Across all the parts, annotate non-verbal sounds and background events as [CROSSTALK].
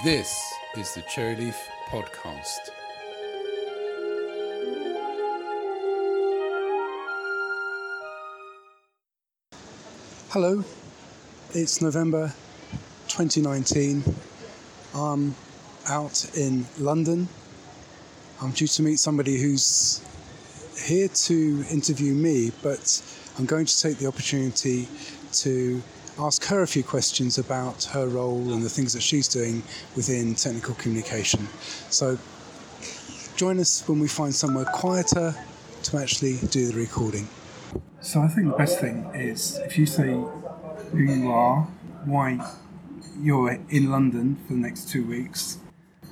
This is the Cherryleaf Podcast. Hello, it's November 2019. I'm out in London. I'm due to meet somebody who's here to interview me, but I'm going to take the opportunity to ask her a few questions about her role and the things that she's doing within technical communication. So join us when we find somewhere quieter to actually do the recording. So I think the best thing is if you say who you are, why you're in London for the next two weeks.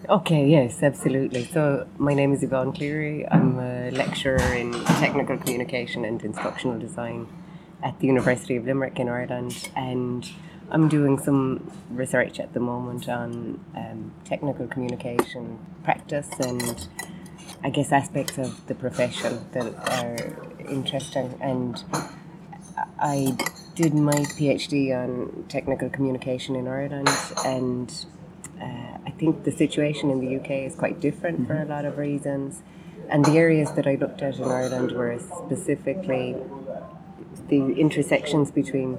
Okay, yes, absolutely. So, my name is Yvonne Cleary. I'm a lecturer in technical communication and instructional design at the University of Limerick in Ireland, and I'm doing some research at the moment on um, technical communication practice and I guess aspects of the profession that are interesting. And I did my PhD on technical communication in Ireland, and uh, I think the situation in the UK is quite different for a lot of reasons. And the areas that I looked at in Ireland were specifically the intersections between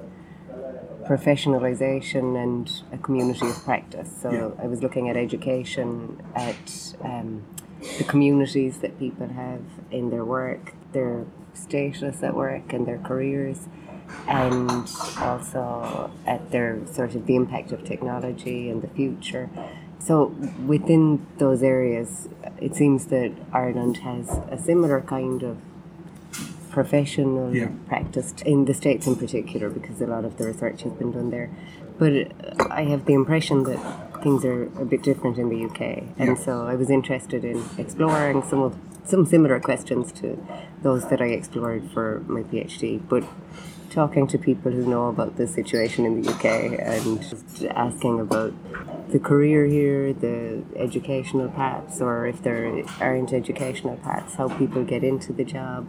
professionalization and a community of practice. So Yeah. I was looking at education, at um, the communities that people have in their work, their status at work, and their careers, and also at their sort of the impact of technology and the future. So within those areas, it seems that Ireland has a similar kind of professional Yeah. practice in the States in particular because a lot of the research has been done there. But I have the impression that things are a bit different in the UK. And Yeah. so I was interested in exploring some of some similar questions to those that I explored for my PhD. But talking to people who know about the situation in the UK and just asking about the career here, the educational paths, or if there aren't educational paths, how people get into the job,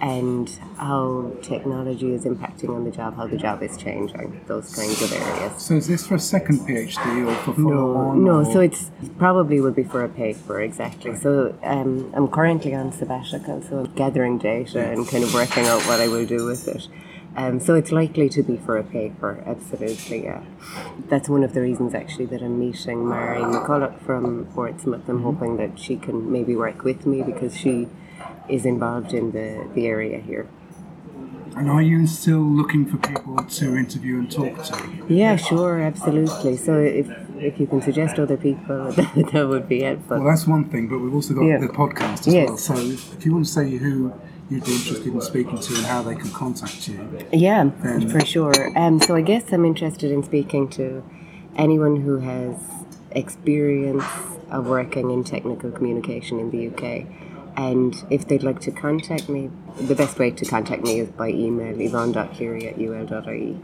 and how technology is impacting on the job, how the job is changing, those kinds of areas. So is this for a second PhD or for follow No, no. or- So it's probably would be for a paper exactly. So um, I'm currently on sabbatical, so I'm gathering data and kind of working out what I will do with it. Um, so it's likely to be for a paper, absolutely. Yeah, that's one of the reasons actually that I'm meeting Mary McCulloch from Portsmouth. I'm hoping that she can maybe work with me because she is involved in the, the area here. And are you still looking for people to interview and talk to? Yeah, sure, absolutely. So if if you can suggest other people, that, [LAUGHS] that would be helpful. Well, that's one thing, but we've also got Yeah. the podcast as Yes. well. So if you want to say who you'd be interested in speaking to and how they can contact you. Yeah, Then- for sure. Um, so I guess I'm interested in speaking to anyone who has experience of working in technical communication in the UK. And if they'd like to contact me, the best way to contact me is by email, yvonne.cleary at ul.ie.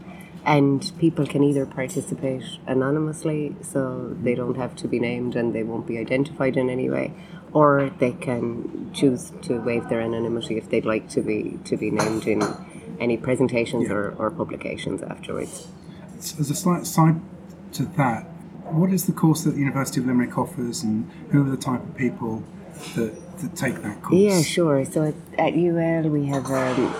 And people can either participate anonymously, so they don't have to be named and they won't be identified in any way, or they can choose to waive their anonymity if they'd like to be to be named in any presentations Yeah. or, or publications afterwards. As a slight side to that, what is the course that the University of Limerick offers and who are the type of people that, that take that course? Yeah, sure. So at, at UL we have um,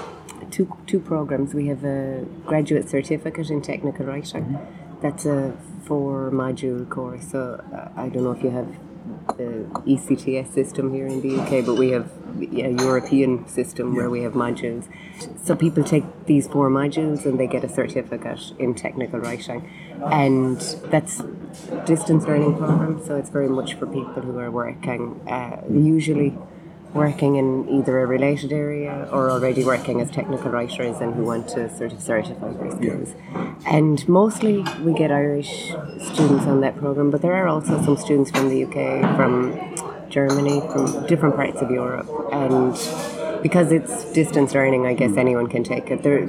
two two programs. We have a graduate certificate in technical writing. That's a four module course. So uh, I don't know if you have the ECTS system here in the UK, but we have a European system where we have modules. So people take these four modules and they get a certificate in technical writing, and that's distance learning program. So it's very much for people who are working uh, usually working in either a related area or already working as technical writers and who want to sort of certify their skills. And mostly we get Irish students on that program, but there are also some students from the UK, from Germany, from different parts of Europe, and because it's distance learning, I guess hmm. anyone can take it. There,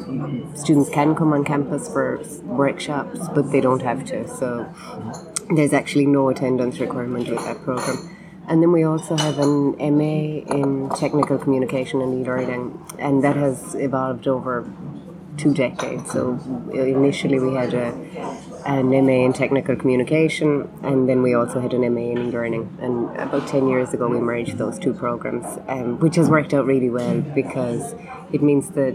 students can come on campus for workshops, but they don't have to. So hmm. there's actually no attendance requirement with that program. And then we also have an MA in technical communication and e-learning, and that has evolved over two decades. So initially we had a, an MA in technical communication, and then we also had an MA in e-learning. And about ten years ago, we merged those two programs, um, which has worked out really well because it means that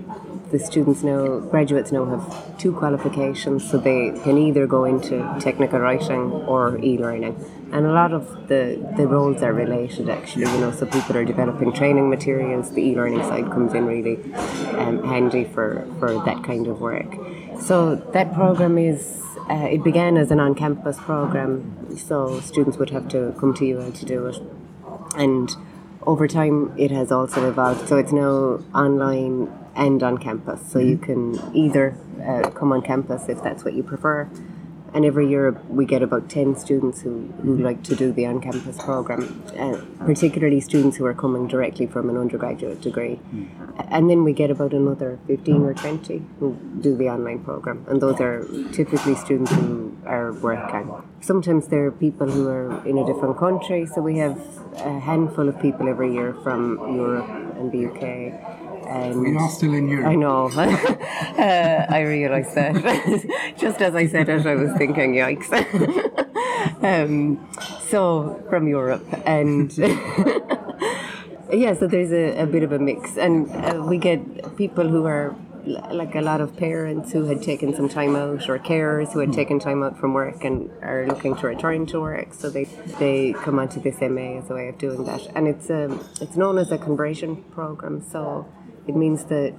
the students now, graduates now have two qualifications, so they can either go into technical writing or e-learning. And a lot of the, the roles are related actually, you know, so people are developing training materials, the e-learning side comes in really um, handy for, for that kind of work. So that program is, uh, it began as an on-campus program, so students would have to come to UL to do it. And over time it has also evolved, so it's now online and on campus. So you can either uh, come on campus if that's what you prefer. And every year we get about 10 students who, who like to do the on campus program, uh, particularly students who are coming directly from an undergraduate degree. And then we get about another 15 or 20 who do the online program. And those are typically students who are working. Sometimes there are people who are in a different country, so we have a handful of people every year from Europe and the UK and we are still in Europe. I know. [LAUGHS] uh, I realise that. [LAUGHS] Just as I said it, I was thinking, yikes. [LAUGHS] um, so, from Europe. And [LAUGHS] yeah, so there's a, a, bit of a mix. And uh, we get people who are like a lot of parents who had taken some time out or carers who had taken time out from work and are looking to return to work so they they come onto this MA as a way of doing that and it's um, it's known as a conversion program so it means that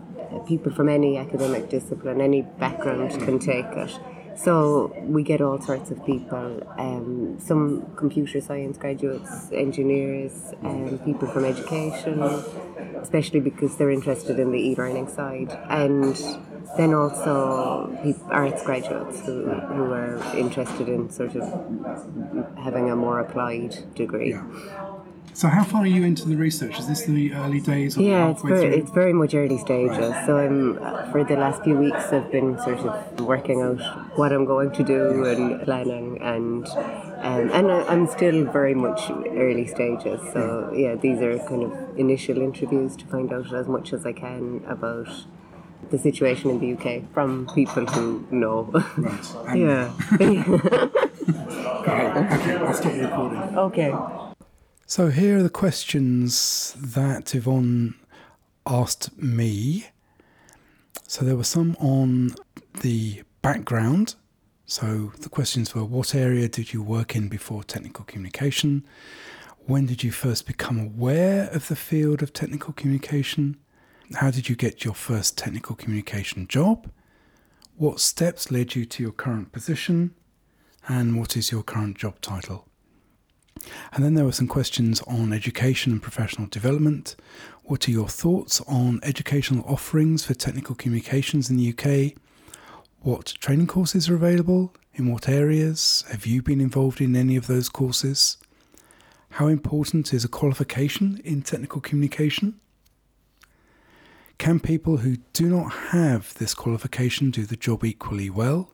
people from any academic discipline, any background can take it. So we get all sorts of people, um, some computer science graduates, engineers, um, people from education, especially because they're interested in the e-learning side, and then also arts graduates who, who are interested in sort of having a more applied degree. Yeah. So, how far are you into the research? Is this the early days? yeah, it's very, it's very much early stages. Right. So, I'm for the last few weeks, I've been sort of working out what I'm going to do and planning, and um, and I'm still very much early stages. So, yeah, these are kind of initial interviews to find out as much as I can about the situation in the UK from people who know. Right. [LAUGHS] yeah. [LAUGHS] [LAUGHS] okay, okay, I'll stop recording. Okay. So here are the questions that Yvonne asked me. So there were some on the background. So the questions were what area did you work in before technical communication? When did you first become aware of the field of technical communication? How did you get your first technical communication job? What steps led you to your current position? And what is your current job title? And then there were some questions on education and professional development. What are your thoughts on educational offerings for technical communications in the UK? What training courses are available? In what areas? Have you been involved in any of those courses? How important is a qualification in technical communication? Can people who do not have this qualification do the job equally well?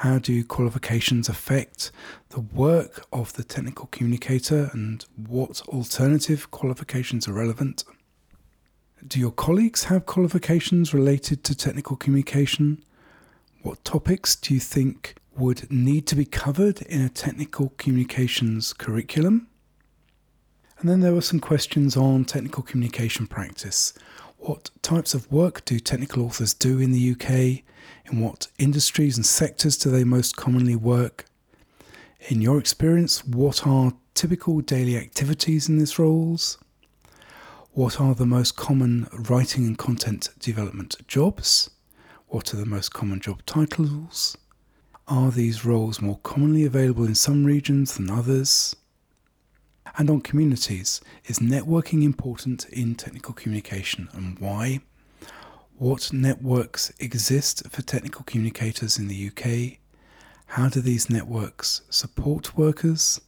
How do qualifications affect the work of the technical communicator and what alternative qualifications are relevant? Do your colleagues have qualifications related to technical communication? What topics do you think would need to be covered in a technical communications curriculum? And then there were some questions on technical communication practice. What types of work do technical authors do in the UK? In what industries and sectors do they most commonly work? In your experience, what are typical daily activities in these roles? What are the most common writing and content development jobs? What are the most common job titles? Are these roles more commonly available in some regions than others? And on communities, is networking important in technical communication and why? What networks exist for technical communicators in the UK? How do these networks support workers?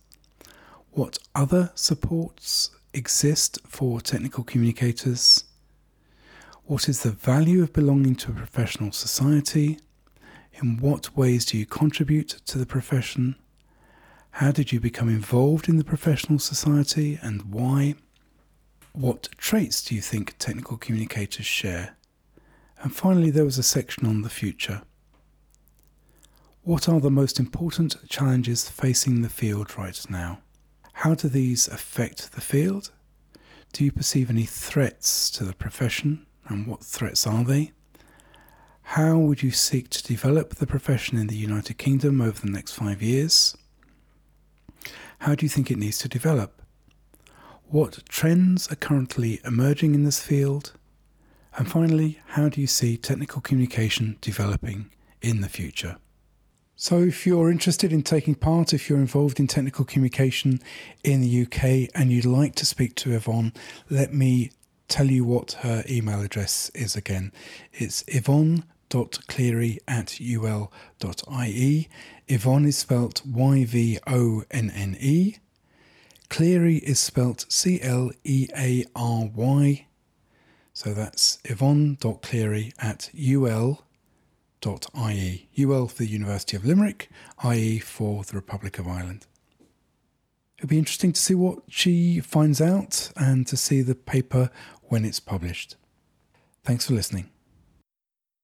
What other supports exist for technical communicators? What is the value of belonging to a professional society? In what ways do you contribute to the profession? How did you become involved in the professional society and why? What traits do you think technical communicators share? And finally, there was a section on the future. What are the most important challenges facing the field right now? How do these affect the field? Do you perceive any threats to the profession, and what threats are they? How would you seek to develop the profession in the United Kingdom over the next five years? How do you think it needs to develop? What trends are currently emerging in this field? And finally, how do you see technical communication developing in the future? So, if you're interested in taking part, if you're involved in technical communication in the UK and you'd like to speak to Yvonne, let me tell you what her email address is again. It's yvonne.cleary at ul.ie. Yvonne is spelt Y V O N N E. Cleary is spelt C L E A R Y. So that's yvonne.cleary at ul.ie. UL for the University of Limerick, IE for the Republic of Ireland. It'll be interesting to see what she finds out and to see the paper when it's published. Thanks for listening.